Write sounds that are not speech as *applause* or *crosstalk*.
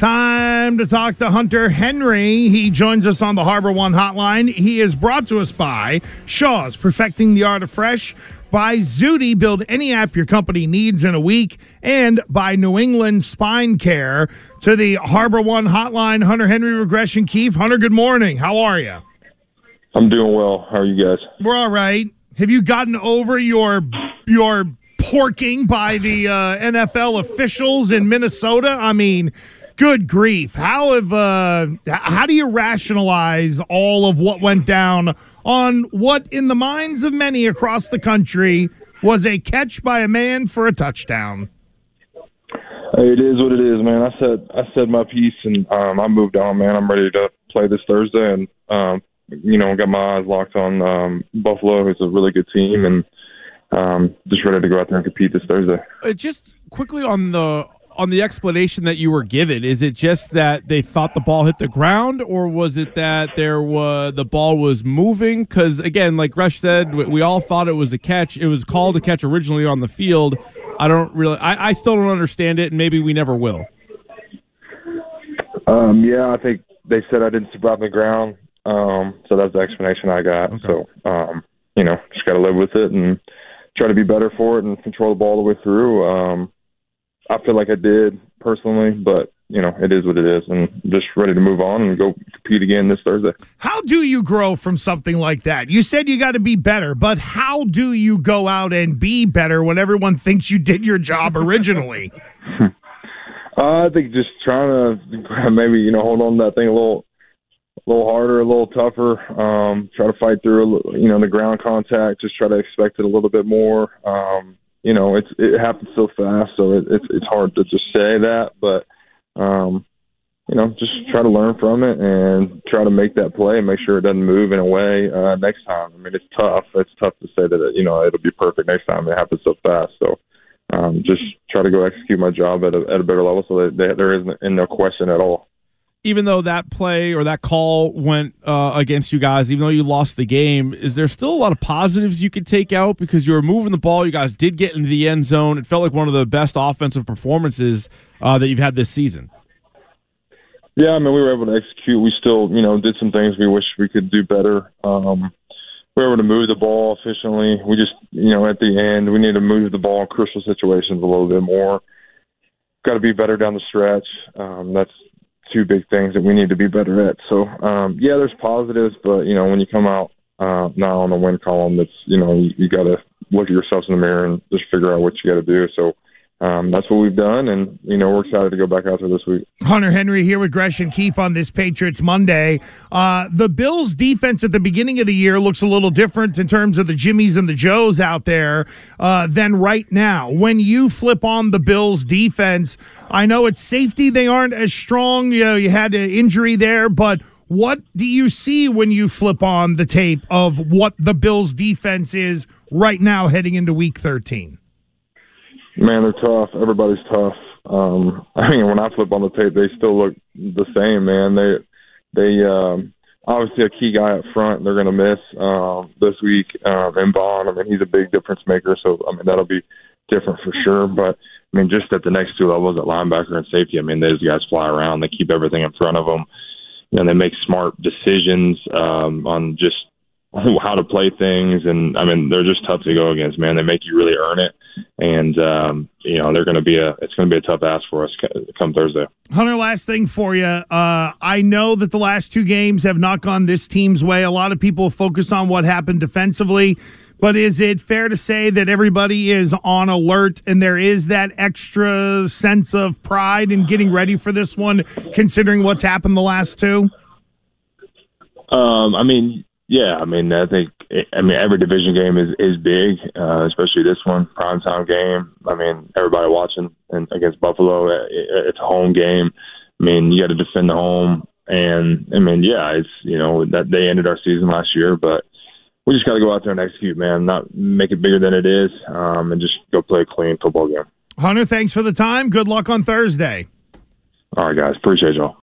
Time to talk to Hunter Henry. He joins us on the Harbor One hotline. He is brought to us by Shaw's Perfecting the Art of Fresh, by Zudy, build any app your company needs in a week, and by New England Spine Care. To the Harbor One hotline, Hunter Henry Regression Keefe. Hunter, good morning. How are you? I'm doing well. How are you guys? We're all right. Have you gotten over your your porking by the uh, NFL officials in Minnesota? I mean, good grief! How have uh, how do you rationalize all of what went down on what, in the minds of many across the country, was a catch by a man for a touchdown? It is what it is, man. I said I said my piece, and um, I moved on, man. I'm ready to play this Thursday, and um, you know, got my eyes locked on um, Buffalo, who's a really good team, and um, just ready to go out there and compete this Thursday. Uh, just quickly on the on the explanation that you were given, is it just that they thought the ball hit the ground, or was it that there was the ball was moving? Because again, like Gresh said, we, we all thought it was a catch. It was called a catch originally on the field. I don't really, I, I still don't understand it, and maybe we never will. Um, yeah, I think they said I didn't survive the ground. Um, so that's the explanation I got. Okay. So, um, you know, just got to live with it and try to be better for it and control the ball all the way through. Um, I feel like I did personally, but you know, it is what it is, and just ready to move on and go compete again this Thursday. How do you grow from something like that? You said you got to be better, but how do you go out and be better when everyone thinks you did your job originally? *laughs* *laughs* Uh, I think just trying to *laughs* maybe you know hold on to that thing a little, a little harder, a little tougher. Um, try to fight through you know the ground contact. Just try to expect it a little bit more. Um, you know, it's it happens so fast, so it, it's it's hard to just say that, but um, you know, just try to learn from it and try to make that play and make sure it doesn't move in a way uh, next time. I mean, it's tough. It's tough to say that you know it'll be perfect next time. It happens so fast, so um, just try to go execute my job at a, at a better level so that, there isn't no question at all. Even though that play or that call went uh, against you guys, even though you lost the game, is there still a lot of positives you could take out because you were moving the ball? You guys did get into the end zone. It felt like one of the best offensive performances uh, that you've had this season. Yeah, I mean, we were able to execute. We still, you know, did some things we wish we could do better. Um, we were able to move the ball efficiently. We just, you know, at the end, we need to move the ball in crucial situations a little bit more. Got to be better down the stretch. Um, that's two big things that we need to be better at. So, um, yeah, there's positives, but you know, when you come out uh, now on the win column, that's you know, you, you got to look at yourselves in the mirror and just figure out what you got to do. So. Um, that's what we've done, and you know we're excited to go back out there this week. Hunter Henry here with Gresh and Keefe on this Patriots Monday. Uh, the Bills' defense at the beginning of the year looks a little different in terms of the Jimmies and the Joes out there uh, than right now. When you flip on the Bills' defense, I know it's safety; they aren't as strong. You know, you had an injury there, but what do you see when you flip on the tape of what the Bills' defense is right now heading into Week 13? Man, they're tough. Everybody's tough. Um, I mean, when I flip on the tape, they still look the same, man. They, they, um, obviously a key guy up front. They're going to miss um, this week, um, and Von. I mean, he's a big difference maker. So I mean, that'll be different for sure. But I mean, just at the next two levels, at linebacker and safety, I mean, those guys fly around. They keep everything in front of them. And they make smart decisions um, on just how to play things, and I mean they're just tough to go against. Man, they make you really earn it, and um, you know they're going to be a it's going to be a tough ask for us come Thursday. Hunter, last thing for you. Uh, I know that the last two games have not gone this team's way. A lot of people focus on what happened defensively, but is it fair to say that everybody is on alert and there is that extra sense of pride in getting ready for this one, considering what's happened the last two? Um, I mean, yeah, I mean, I think, I mean, every division game is is big, uh, especially this one, primetime game. I mean, everybody watching and against Buffalo, uh, it, it's a home game. I mean, you got to defend the home, and I mean, yeah, it's you know that they ended our season last year, but we just got to go out there and execute, man. Not make it bigger than it is, um, and just go play a clean football game. Hunter, thanks for the time. Good luck on Thursday. All right, guys, appreciate y'all.